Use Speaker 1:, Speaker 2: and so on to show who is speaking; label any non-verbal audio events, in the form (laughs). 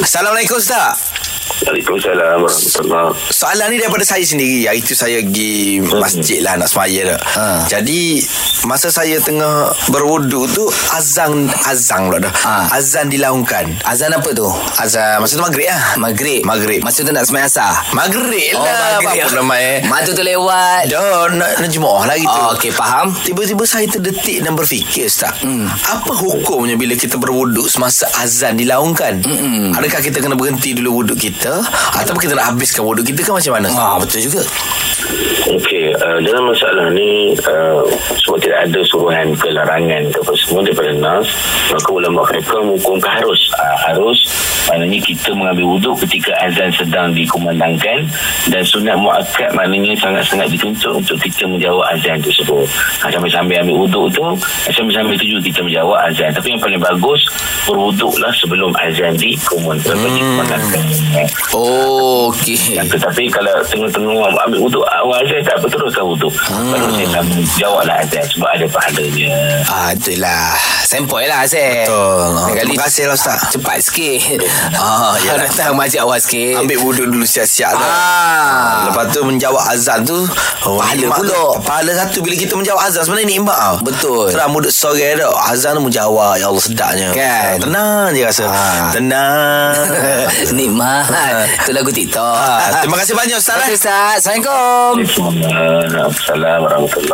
Speaker 1: Assalamualaikum Ustaz
Speaker 2: Waalaikumsalam warahmatullahi
Speaker 1: Soalan ni daripada saya sendiri Hari tu saya pergi masjid lah Nak semaya tak
Speaker 3: Ha.
Speaker 1: Jadi Masa saya tengah berwuduk tu Azan Azan pula dah
Speaker 3: Ha.
Speaker 1: Azan dilaungkan
Speaker 3: Azan apa tu?
Speaker 1: Azan Masa tu maghrib lah
Speaker 3: Maghrib.
Speaker 1: Maghrib
Speaker 3: Masa tu nak semayang asar.
Speaker 1: Maghrib
Speaker 3: Oh,
Speaker 1: lah
Speaker 3: maghrib.
Speaker 1: Apa nama eh
Speaker 3: Mata tu lewat.
Speaker 1: Dah nak, nak jemaah lagi tu
Speaker 3: Oh, okey, faham.
Speaker 1: Tiba-tiba saya terdetik dan berfikir Ustaz
Speaker 3: Hmm.
Speaker 1: Apa hukumnya bila kita berwuduk Semasa azan dilaungkan
Speaker 3: Mm-mm.
Speaker 1: Adakah kita kena berhenti dulu wuduk kita Ataupun kita nak habiskan wuduk kita kan macam mana
Speaker 3: Ah, betul juga.
Speaker 2: Okey, uh, dalam masalah ni uh, sebab tidak ada suruhan ke larangan ke apa semua daripada Nas, maka ulama mereka menghukumkan harus. Uh, harus maknanya kita mengambil wuduk ketika azan sedang dikumandangkan dan sunat muakkad maknanya sangat-sangat dituntut untuk kita menjawab azan tersebut. Ha, sambil-sambil ambil wuduk tu, sambil-sambil tu juga kita menjawab azan. Tapi yang paling bagus berwuduklah sebelum azan dikumandangkan. dikumandangkan.
Speaker 1: Oh okey
Speaker 2: Ya, tetapi kalau tengah-tengah ambil wuduk awal azan tak apa teruskan wuduk. Hmm. Baru saya sambung jawablah azan sebab ada pahalanya.
Speaker 3: Ah, itulah. Sempoi lah, Azan.
Speaker 1: Betul.
Speaker 3: Kali
Speaker 1: Terima kasih lah Ustaz
Speaker 3: Cepat sikit.
Speaker 1: Ah, ya. (laughs)
Speaker 3: Datang masjid awal sikit.
Speaker 1: Ambil wuduk dulu siap-siap dah.
Speaker 3: Ah.
Speaker 1: Lepas tu menjawab azan tu oh,
Speaker 3: Pahala pula.
Speaker 1: tu. Pahala satu bila kita menjawab azan Sebenarnya nikmat tau
Speaker 3: Betul.
Speaker 1: Terang wuduk sore dah Azan tu menjawab Ya Allah sedapnya
Speaker 3: Kan?
Speaker 1: Tenang je rasa
Speaker 3: Ah.
Speaker 1: Tenang (laughs)
Speaker 3: Nikmat. (laughs) Itu lagu TikTok.
Speaker 1: ah, Terima kasih banyak Ustaz
Speaker 3: Terima
Speaker 1: eh.
Speaker 3: kasih, Ustaz. Assalamualaikum.
Speaker 2: Assalamualaikum warahmatullahi